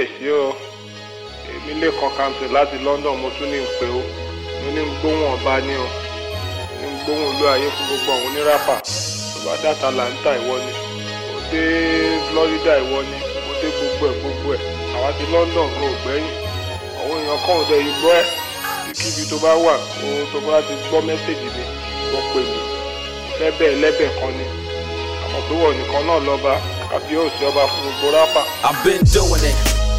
kábíyèsí o. Èmi lè kan láti London mo tún ní ń pè ó. Mo ní ń gbóhùn ọba ní o. Ní ń gbóhùn olú ayé fún gbogbo àwọn oníràpà tó bá Atlanta ìwọ ni mo dé Florida ìwọ ni mo dé gbogbo ẹ̀ gbogbo ẹ̀. Àwa ti London kò gbẹ́yìn. Àwọn èèyàn kan ò dẹ̀ gbọ́ ẹ̀. Kíbi tó bá wà ohun tó bá ti gbọ́ mẹ́sẹ̀gì mi wọ́n pè mí. Ìfẹ́ bẹ́ẹ̀ lẹ́bẹ̀ kan ni. Àmọ́ pé wọ́n nìkan náà lọ́ba kábíyèsí ọba fún gbogbo rápà. I've been doing it.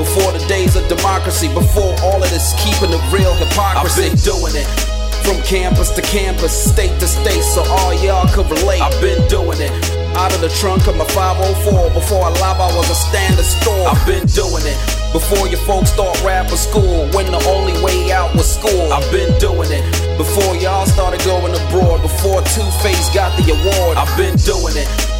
Before the days of democracy. Before all of this keeping the real hypocrisy. I've been doing it. From campus to campus, state to state, so all y'all could relate. I've been doing it. Out of the trunk of my 504. Before I live, I was a standard store. I've been doing it. Before your folks start rapping school, when the only way out was school. I've been doing it. Before y'all started going abroad, before Two Face got the award. I've been doing it.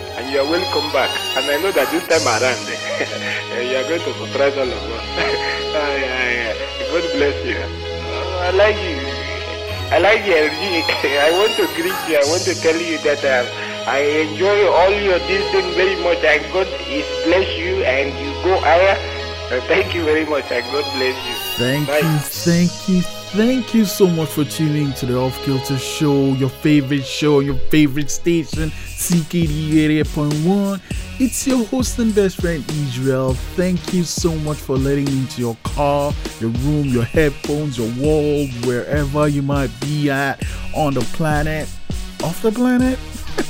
you are welcome back. And I know that this time around, you are going to surprise all of us. yeah, yeah. God bless you. Uh, I like you. I like your I want to greet you. I want to tell you that um, I enjoy all your this thing very much. And God is bless you and you go higher. Uh, thank you very much and God bless you. Thank Bye. you, thank you, thank you so much for tuning to the Off Kilter Show, your favorite show, your favorite station, CKD 88.1. It's your host and best friend Israel. Thank you so much for letting me into your car, your room, your headphones, your wall, wherever you might be at on the planet. Off the planet?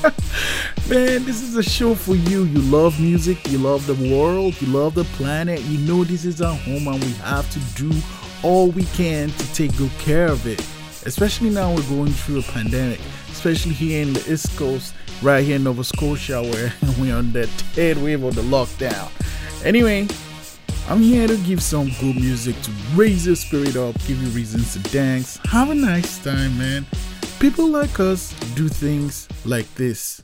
Man, this is a show for you. You love music, you love the world, you love the planet. You know this is our home and we have to do all we can to take good care of it. Especially now we're going through a pandemic, especially here in the East Coast, right here in Nova Scotia, where we're on the third wave of the lockdown. Anyway, I'm here to give some good music to raise your spirit up, give you reasons to dance. Have a nice time, man. People like us do things like this.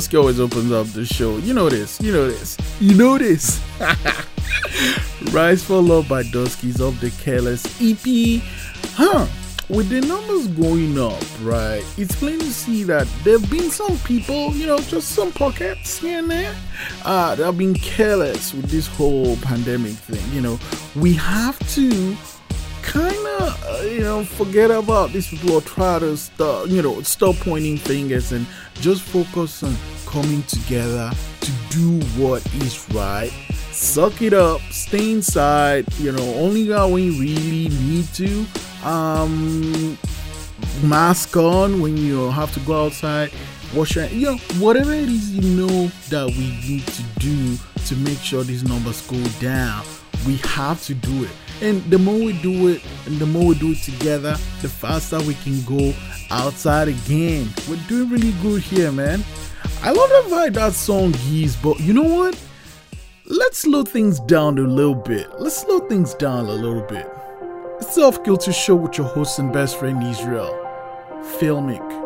Dusky always opens up the show. You know this, you know this, you know this. Rise for Love by Dusky's of the Careless EP. Huh. With the numbers going up, right, it's plain to see that there have been some people, you know, just some pockets here and there, uh, that have been careless with this whole pandemic thing. You know, we have to kind of, uh, you know, forget about these people or try to stop, you know, stop pointing fingers and just focus on coming together to do what is right suck it up, stay inside, you know, only go when you really need to. Um, mask on when you have to go outside, wash your, you know, whatever it is you know that we need to do to make sure these numbers go down. We have to do it. And the more we do it, and the more we do it together, the faster we can go outside again. We're doing really good here, man. I love the vibe that song gives, but you know what? let's slow things down a little bit. Let's slow things down a little bit. It's Off Kilter Show with your host and best friend Israel, Filmic.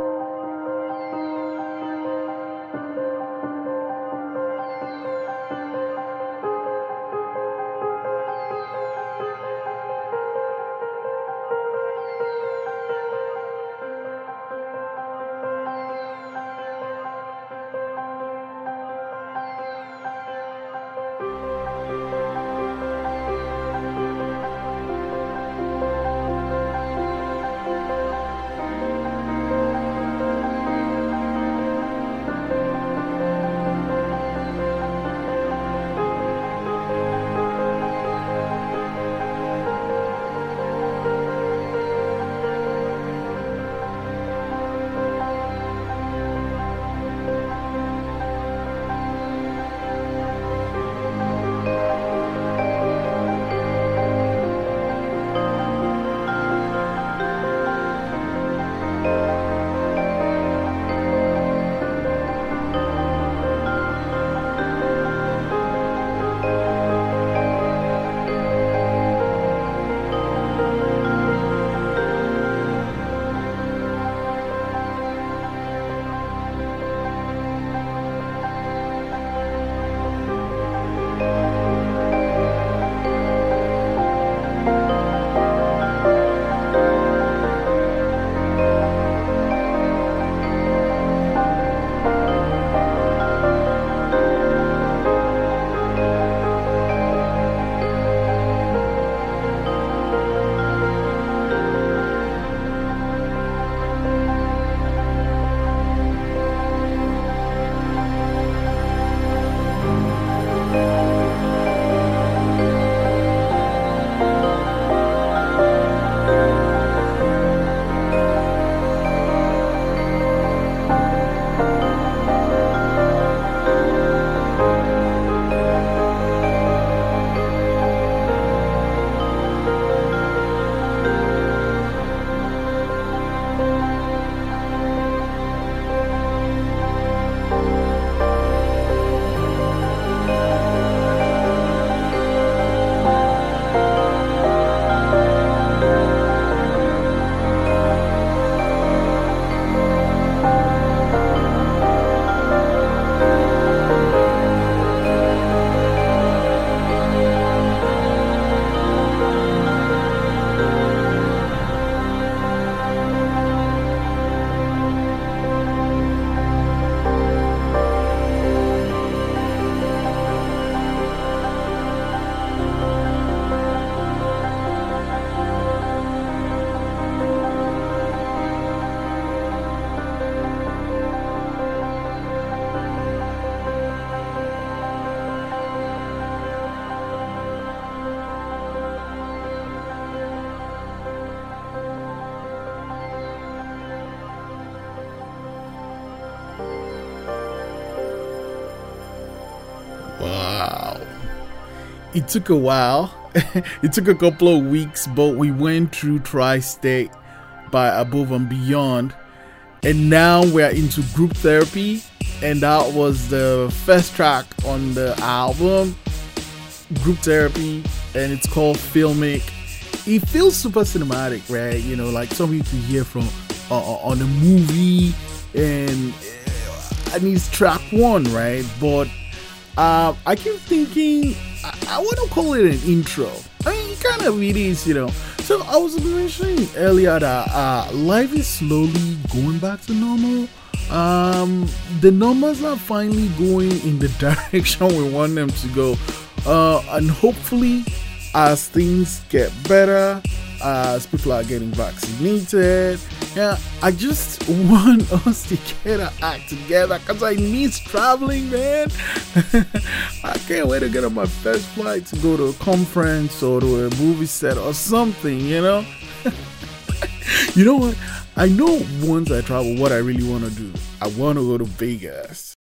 It took a while. it took a couple of weeks, but we went through Tri State by Above and Beyond. And now we're into group therapy. And that was the first track on the album, Group Therapy. And it's called Filmic. It feels super cinematic, right? You know, like something you can hear from uh, on a movie and uh, and it's track one, right? But uh, I keep thinking I, I want to call it an intro. I mean, kind of it is, you know. So I was mentioning earlier that uh, life is slowly going back to normal. Um, the numbers are finally going in the direction we want them to go, uh, and hopefully, as things get better, as people are getting vaccinated. Yeah, I just want us to get our act together because I miss traveling, man. I can't wait to get on my first flight to go to a conference or to a movie set or something, you know? you know what? I know once I travel what I really want to do. I want to go to Vegas.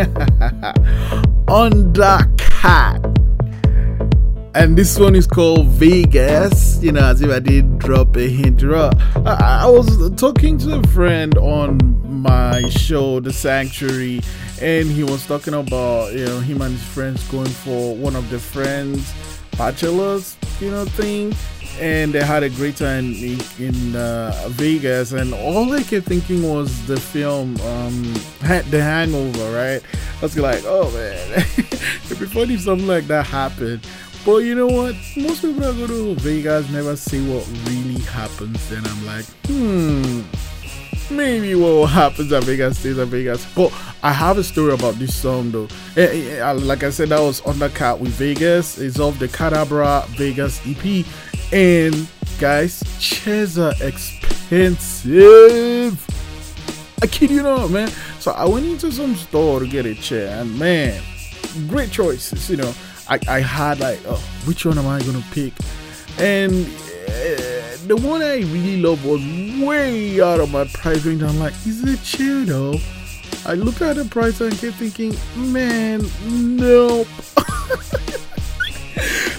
Undercatt. And this one is called Vegas. You know, as if I did drop a hint. I, I was talking to a friend on my show, The Sanctuary, and he was talking about you know him and his friends going for one of the friends' bachelors, you know, thing and they had a great time in, in uh, Vegas. And all I kept thinking was the film, um, The Hangover, right? I was like, oh man, it'd be funny if something like that happened. But you know what? Most people that go to Vegas never see what really happens. Then I'm like, hmm, maybe what happens at Vegas stays at Vegas. But I have a story about this song though. Eh, eh, like I said, that was Undercatt with Vegas. It's of the Cadabra Vegas EP. And guys, chairs are expensive. I kid you not, man. So I went into some store to get a chair, and man, great choices. You know, I, I had like, oh, which one am I gonna pick? And uh, the one I really love was way out of my price range. I'm like, is it chair though? I looked at the price and kept thinking, man, nope.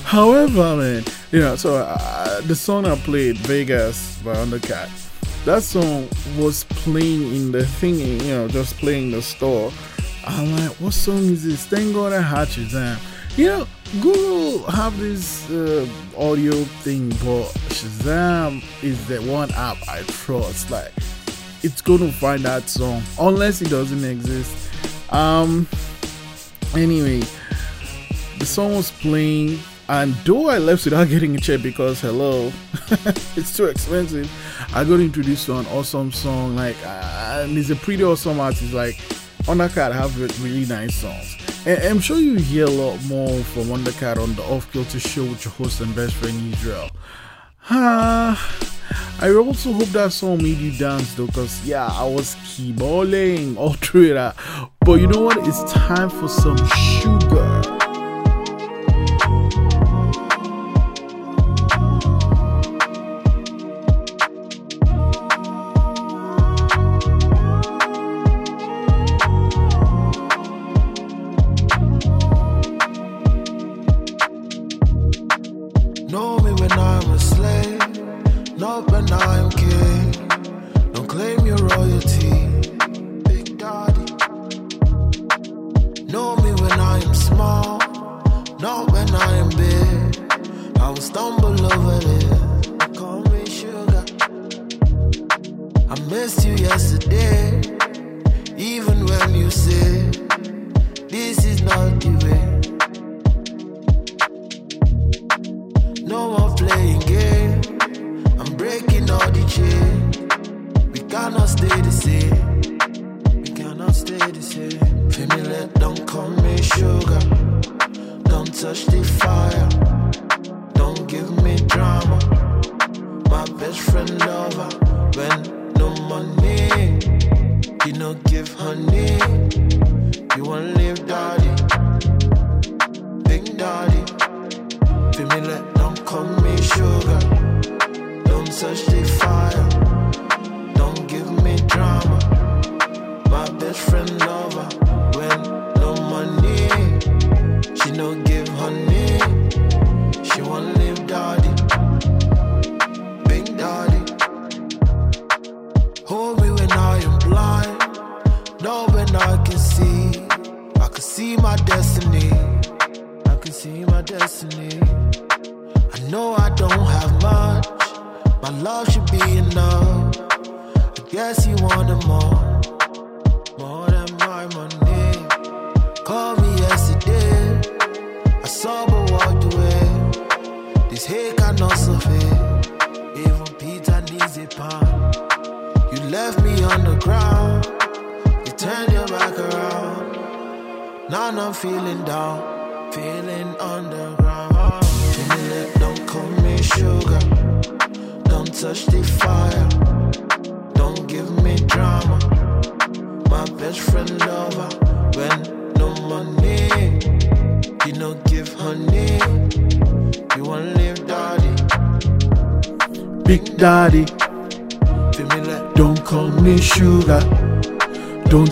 However, man, you know, so uh, the song I played, Vegas by Undercatt, that song was playing in the thingy, you know, just playing the store. I'm like, what song is this? Thank God I had Shazam. You know, Google have this uh, audio thing, but Shazam is the one app I trust. Like, it's gonna find that song unless it doesn't exist. Um. Anyway, the song was playing and though I left without getting a check because hello, it's too expensive, I got introduced to an awesome song. Like, uh, and he's a pretty awesome artist. Like, Undercatt have really nice songs. And I'm sure you hear a lot more from Undercatt on the Off Kilter show with your host and best friend Israel. Uh, I also hope that song made you dance though, because yeah, I was keyballing all through that. But you know what? It's time for some sugar. Daddy.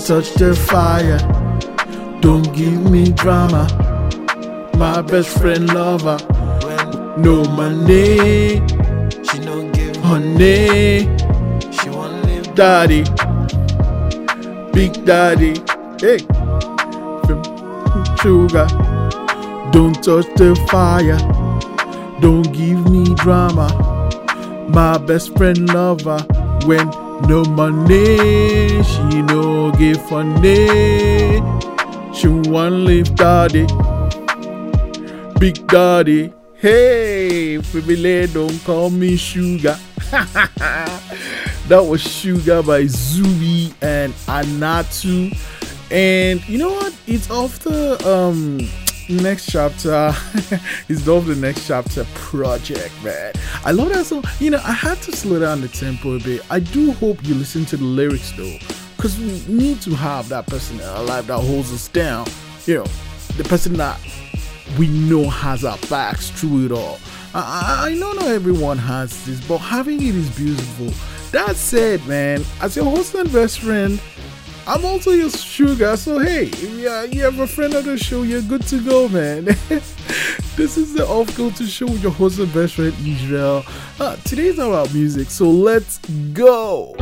Touch the fire. Don't give me drama. My best friend lover. No money, she no give, honey, she want live. daddy, big daddy. Hey, sugar. Don't touch the fire. Don't give me drama. My best friend lover. When no money, she no give funny. She want live daddy, big daddy. Hey, Fibile, don't call me sugar. that was Sugar by Zubi and Anatu. And you know what? It's the um next chapter. it's off the next chapter project, man. I love that song. You know, I had to slow down the tempo a bit. I do hope you listen to the lyrics though. Because we need to have that person in our life that holds us down. You know, the person that we know has our backs through it all. I I know not everyone has this, but having it is beautiful. That said, man, as your host and best friend, I'm also your sugar. So hey, if you, have a friend of the show, you're good to go, man. this is the Off Kilter Show with your host and best friend Israel. Uh, today's about music, so let's go.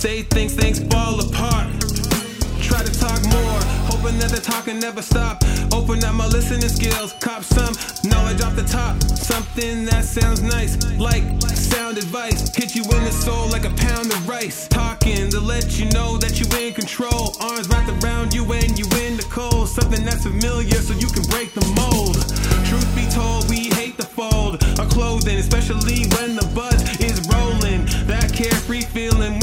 say things, things fall apart. Try to talk more, hoping that the talking never stop. Open up my listening skills, cop some knowledge off the top. Something that sounds nice, like sound advice. Hit you in the soul like a pound of rice. Talking to let you know that you in control. Arms wrapped around you and you in the cold. Something that's familiar so you can break the mold. Truth be told, we hate the fold. Our clothing, especially when the buzz is rolling. That carefree feeling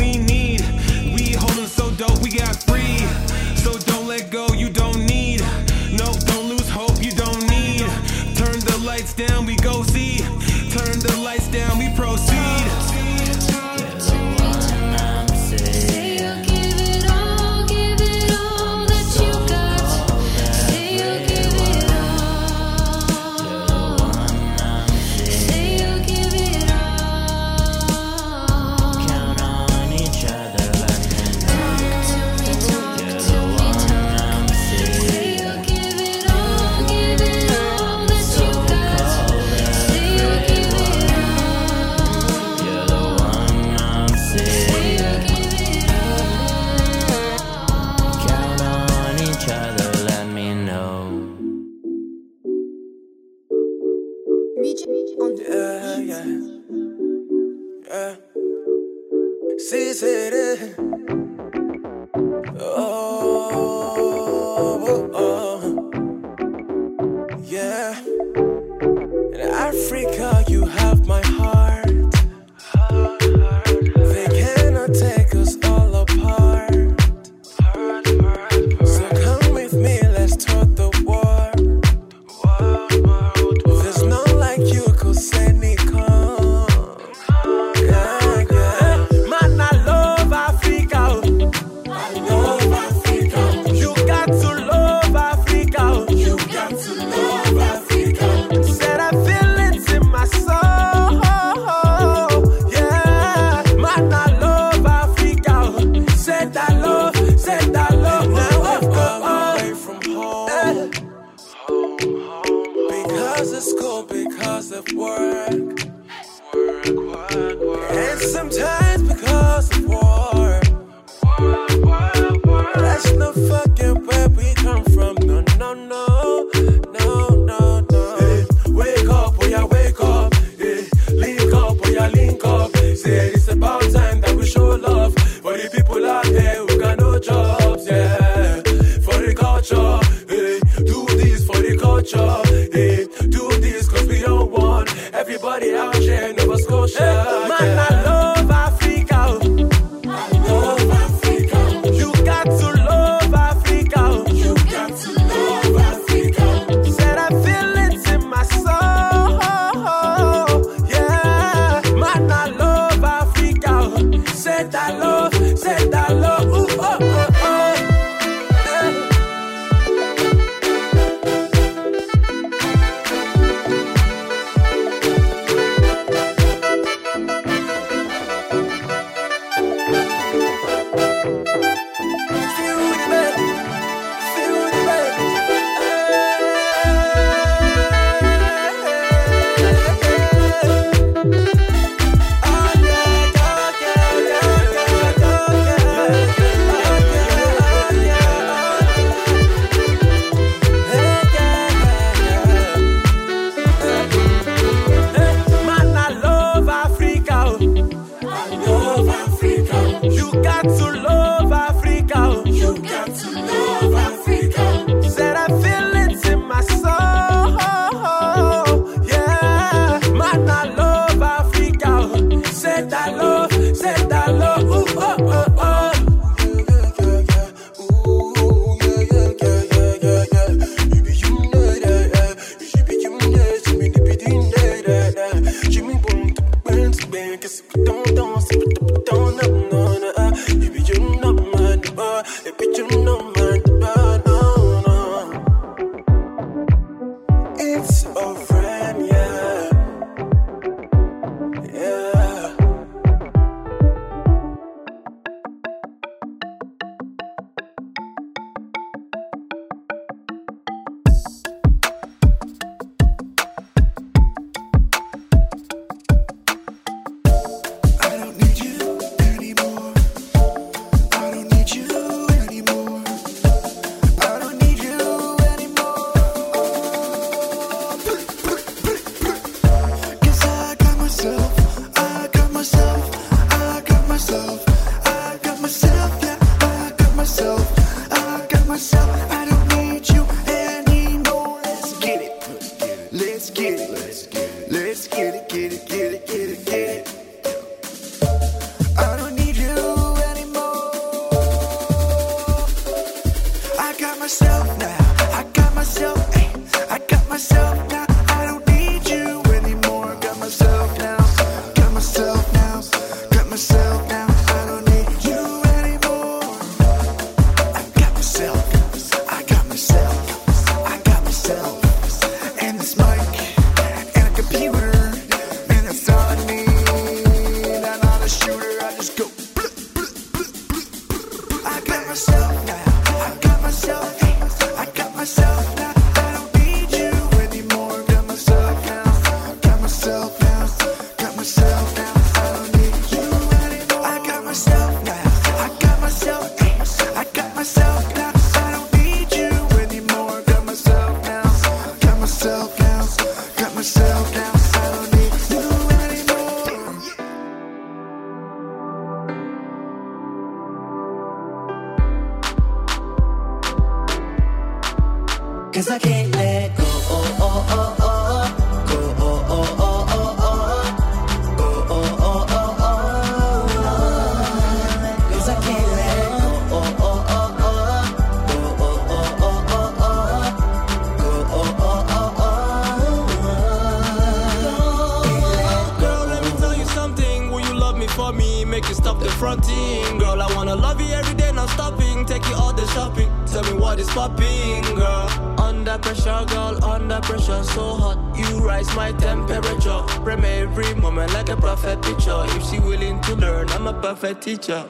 picture. If she willing to learn, I'm a perfect teacher.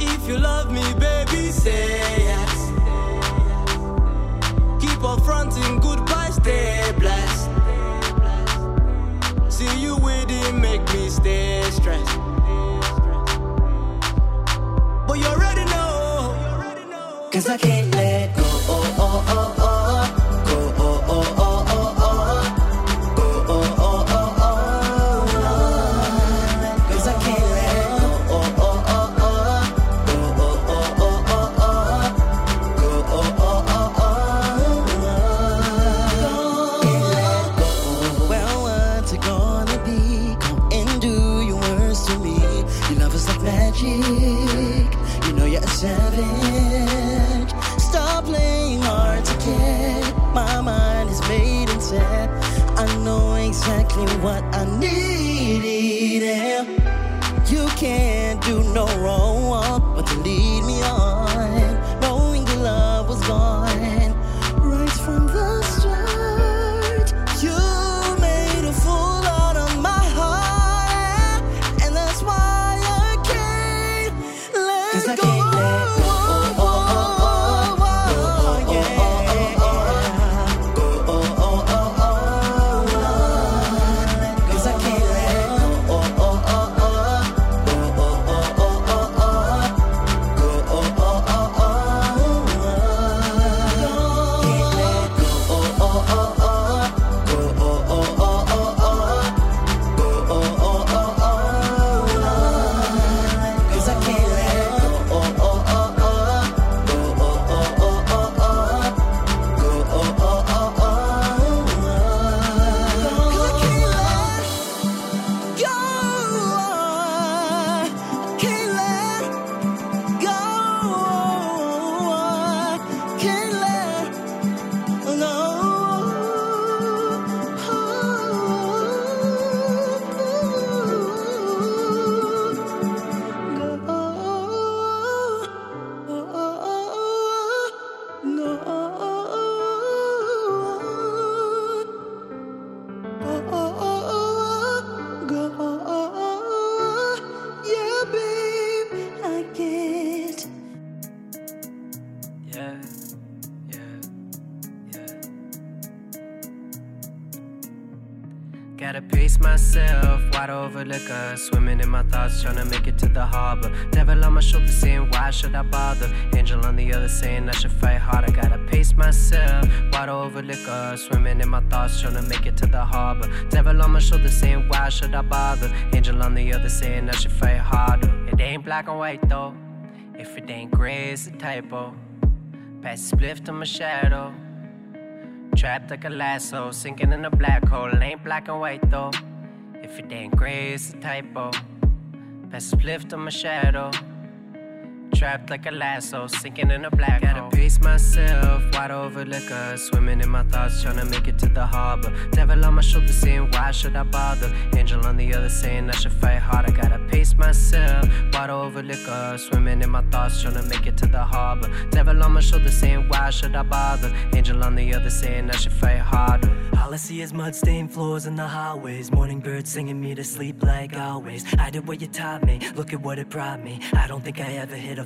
If you love me, baby, say yes. Keep on fronting, goodbye, stay blessed. See you with him, make me stay stressed. But you already know. Cause I can't let go. Oh, oh, oh, oh. Oh, liquor. Swimming in my thoughts, trying to make it to the harbor. Devil on my shoulder saying, Why should I bother? Angel on the other saying, I should fight hard. I Gotta pace myself, wide over liquor. Swimming in my thoughts, trying to make it to the harbor. Devil on my shoulder saying, Why should I bother? Angel on the other saying, I should fight harder. It ain't black and white though. If it ain't gray, it's a typo. Pass the spliff to my shadow. Trapped like a lasso, sinking in a black hole. It ain't black and white though. If it ain't gray, it's a typo. Pass the spliff to my shadow. Trapped like a lasso, sinking in a black Gotta hole. pace myself, wide over liquor. Swimming in my thoughts, trying to make it to the harbor. Devil on my shoulder saying, Why should I bother? Angel on the other saying, I should fight harder. I gotta pace myself, wide over liquor. Swimming in my thoughts, trying to make it to the harbor. Devil on my shoulder saying, Why should I bother? Angel on the other saying, I should fight harder. All I see is mud-stained floors in the hallways. Morning birds singing me to sleep like always. I did what you taught me. Look at what it brought me. I don't think I ever hit a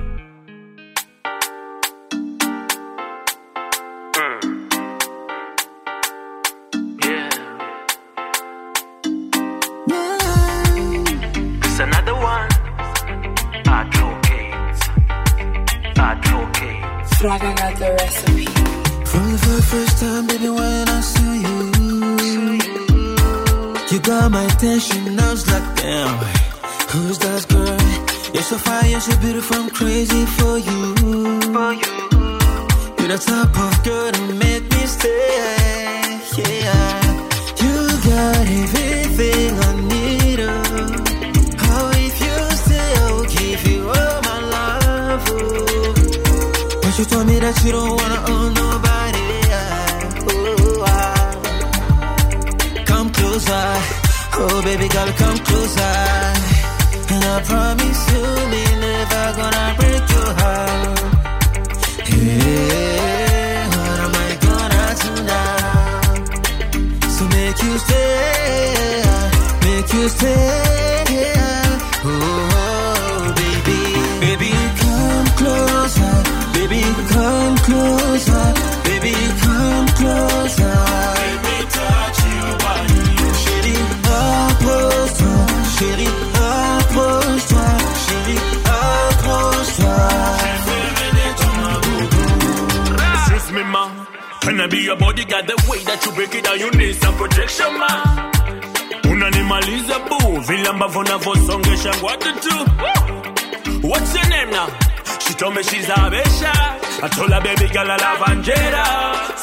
Time, baby, when I saw you, you got my attention. I was like, damn, who's that girl? You're so fine, you're so beautiful, I'm crazy for you. For you. You're the type of girl to make me stay. Yeah, you got everything I need. Oh, if you stay, I'll give you all my love. Oh. But you told me that you don't baby girl, come closer. And I promise you, me never gonna break your heart. Yeah, what am I gonna do now? So make you stay, make you stay. Oh, baby, baby, come closer, baby, come closer, baby, come closer. I be your bodyguard? The way that you break it down, you need some protection, ma. Unanimaliza boo, vile ambavyo unavyosongesha ngwatu tu. What's your name now? She told me she's a besha. I told her baby girl I love Angela.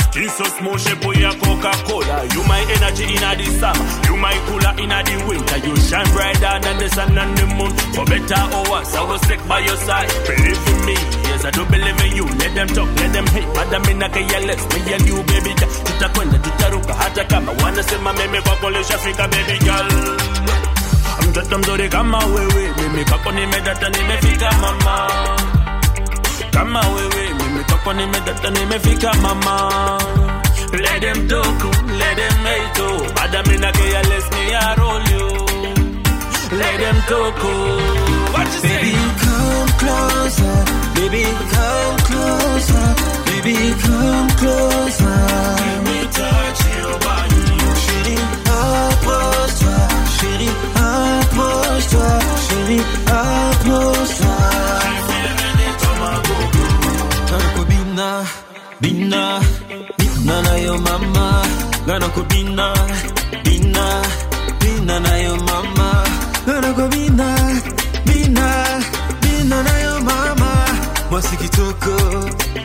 Skin so smooth, she shape ya Coca-Cola. You my energy in the summer, you my cooler in the winter. You shine brighter than the sun and the moon. For better or worse, I will stick by your side. Believe in me, yes I do believe in you. Let them talk, let them hate, but I'm in a careless. Me and you, baby girl, tutakwenda tutaruka hata kama wanasema meme kwako lishafika, baby girl. Mtoto mzuri kama wewe, mimi kwako nimedata, nimefika mama kama wewe mimi kwako nimedata nimefika mama let them talk let them hate oh bada mina care less me I roll you let them talk oh what you Baby, say come closer. Baby, come closer. Baby, come closer. Let me touch your body. Chérie, approche-toi. Chérie, approche-toi. Chérie, approche-toi. Nanako bina, bina, bina na yo mama. Nanako bina, bina, bina na yo mama. Nanako bina, bina, bina na yo mama.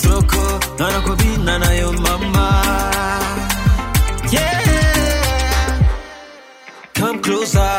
Toko. Nanako bina na yo mama. Yeah, come closer.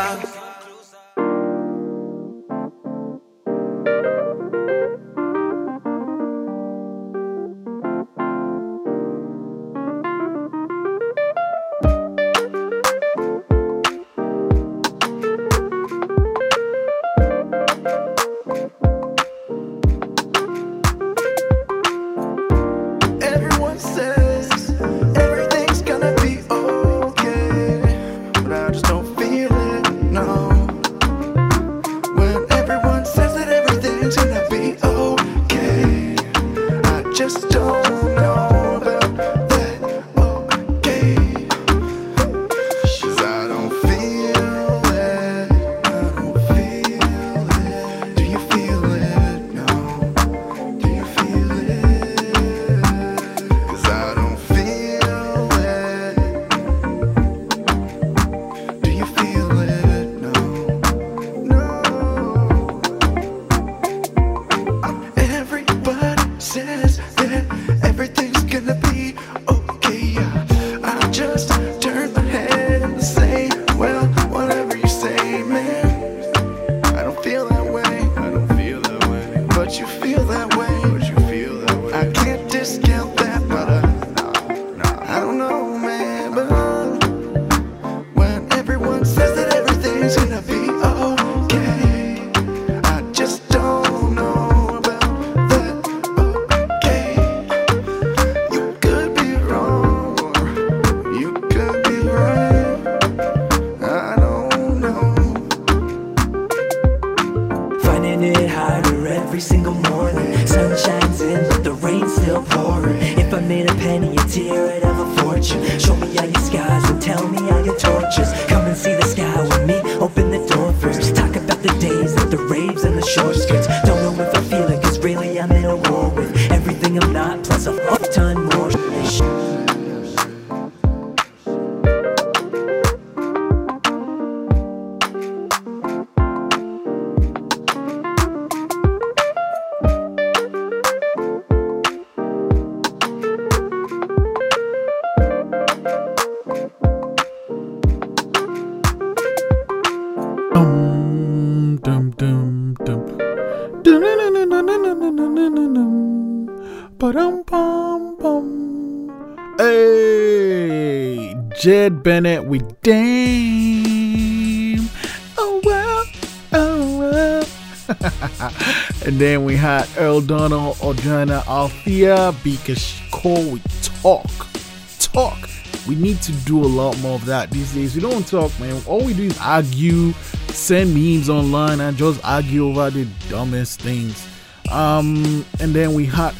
Made a penny a tear, out of a fortune. Show me all your scars and tell me all your tortures. Come and see the sky with me, open the door first. Talk about the days the raves and the short skirts. Bennett with Dame. Oh well, oh well. and then we had Earl Donald, Audrianna Althea, because call we talk. Talk. We need to do a lot more of that these days. We don't talk, man. All we do is argue, send memes online, and just argue over the dumbest things. Um, and then we had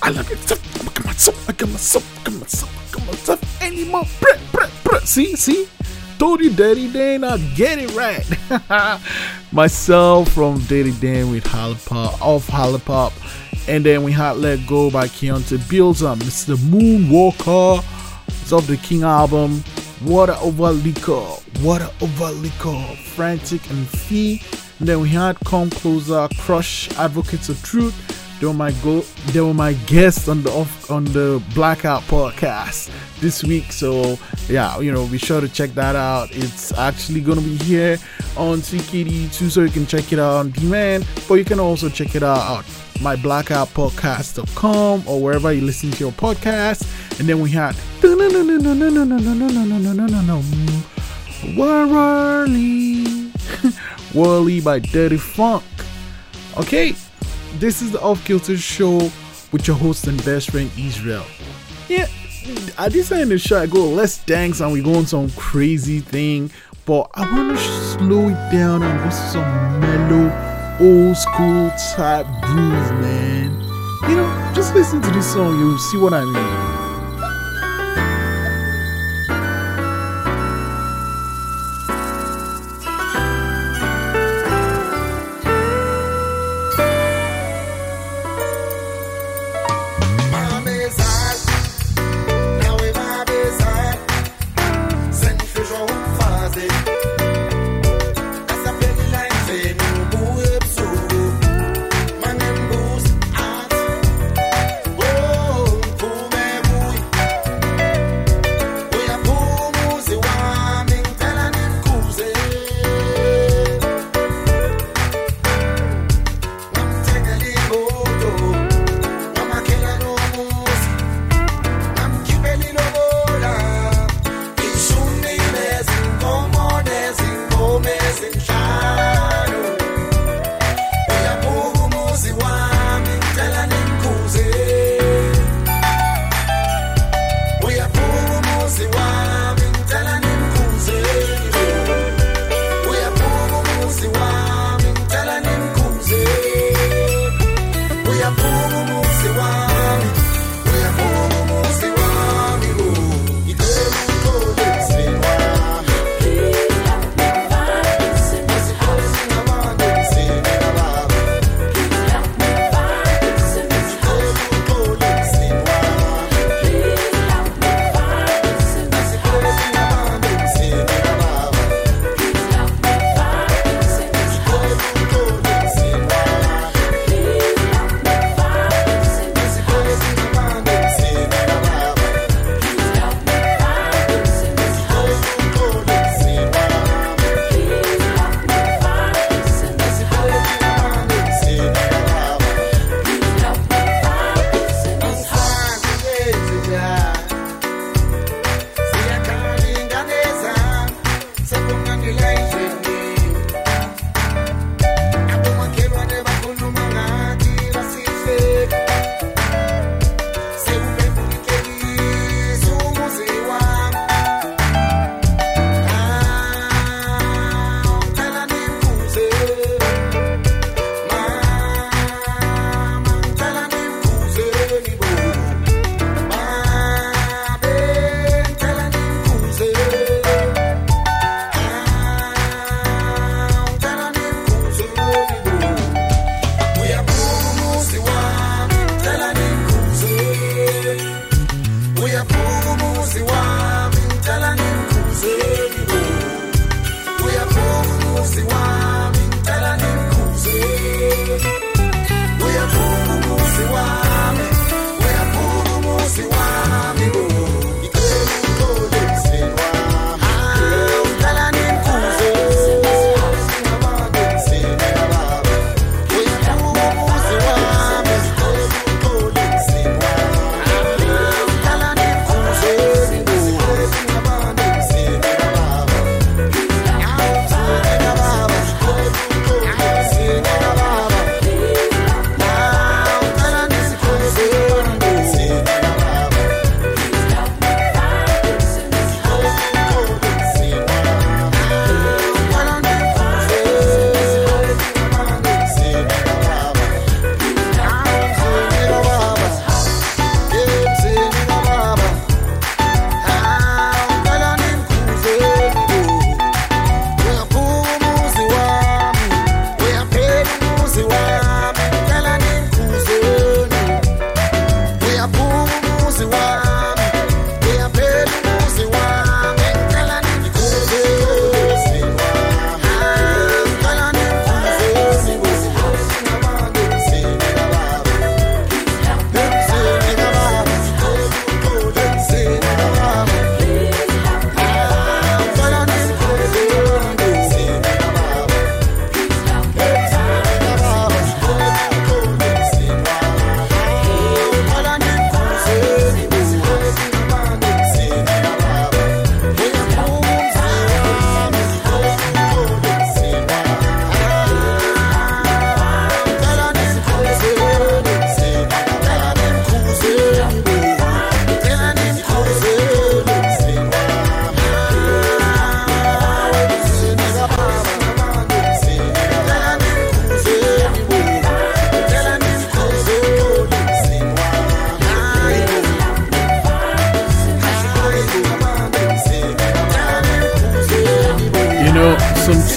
I love it. I got myself, I got myself, I got myself, I got myself anymore. Brett, Brett. See, see? Told you Dirty Dane, I get it right. Myself from Dirty Dane with Halipop, off Halipop. And then we had Let Go by Keonte and Mr. MoonWalka. It's off the King album. Water Over Liquor, Water Over Liquor, Frantik and Phee. And then we had Come Closer, Crush, Advocates of Truth. They were my go. They were my guests on the off on the Blackout podcast this week. So yeah, you know, be sure to check that out. It's actually gonna be here on CKD2, so you can check it out on demand. But you can also check it out at mybblackoutpodcast.com or wherever you listen to your podcast. And then we had Wurli Wurli by Dirty Phunk. Okay, this is the Off Kilter Show with your host and best friend Israel. Yeah, end of the show, I go let's dance and we go on some crazy thing, but I want to slow it down and go some mellow, old school type groove, man. You know, just listen to this song, you'll see what I mean.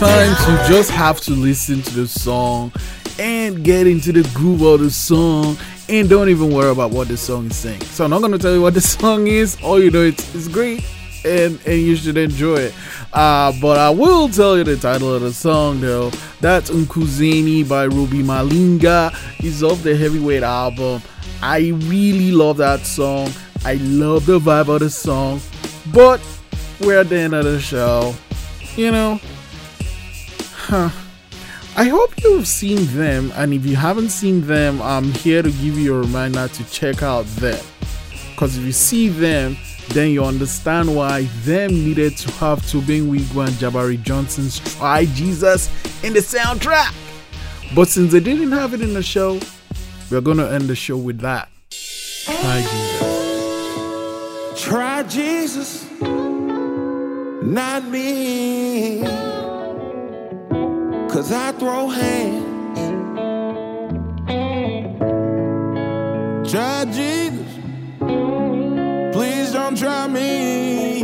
Sometimes you just have to listen to the song and get into the groove of the song and don't even worry about what the song is saying. So I'm not gonna tell you what the song is. All you know it's it's great and and you should enjoy it. Uh, but I will tell you the title of the song though. That's Mkhuzeni by Robbie Malinga. It's off the Heavyweight album. I really love that song. I love the vibe of the song. But we're at the end of the show. You know, huh. I hope you've seen them, and if you haven't seen them, I'm here to give you a reminder to check out them. Because if you see them, then you understand why them needed to have Tobe Nwigwe and Jabari Johnson's Try Jesus in the soundtrack. But since they didn't have it in the show, we're gonna end the show with that. Try Jesus. Try Jesus, not me. Cause I throw hands. Try Jesus, please don't try me.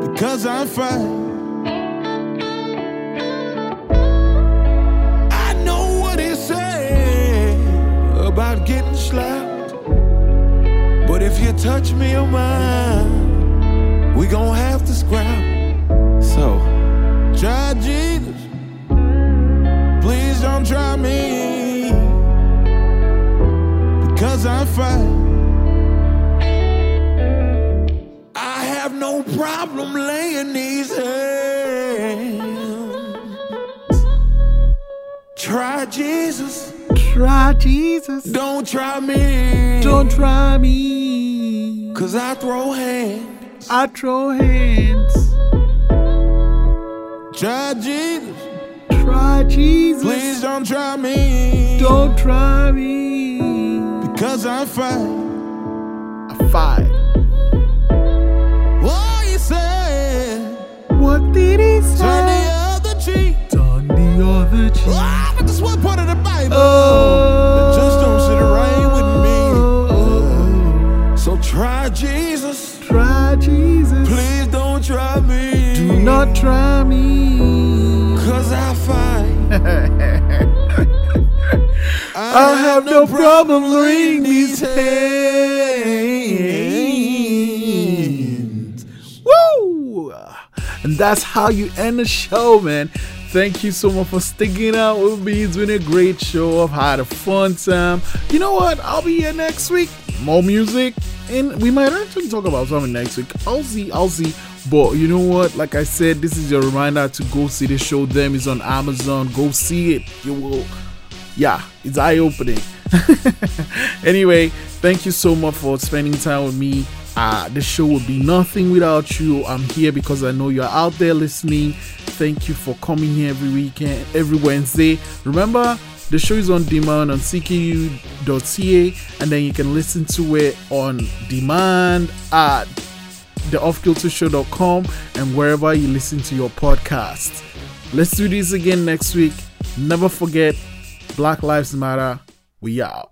Because I'm fine. I know what said about getting slapped. But if you touch me or mine, we gon' have to scrap. So, try Jesus. Please don't try me. Because I'm fine. I have no problem laying these hands. Try Jesus. Try Jesus. Don't try me. Don't try me. Cause I throw hands. I throw hands. Try Jesus. Try Jesus. Please don't try me. Don't try me. Because I'm fine. I fight. Oh, you said. What did he say? Turn the other cheek. Turn the other cheek. Ah, but this one part of the Bible. Oh. Do try me. Cause I find I have no problem laying these hands. Woo! And that's how you end the show, man. Thank you so much for sticking out with me. It's been a great show. I've had a fun time. You know what? I'll be here next week. More music. And we might actually talk about something next week. I'll see. I'll see. But you know what? Like I said, this is your reminder to go see the show. Them is on Amazon. Go see it. You will yeah, it's eye opening. anyway, thank you so much for spending time with me. Uh, the show would be nothing without you. I'm here because I know you're out there listening. Thank you for coming here every weekend, every Wednesday. Remember, the show is on demand on cku.ca and then you can listen to it on demand at theoffkiltershow.com and wherever you listen to your podcast. Let's do this again next week. Never forget Black Lives Matter. We out.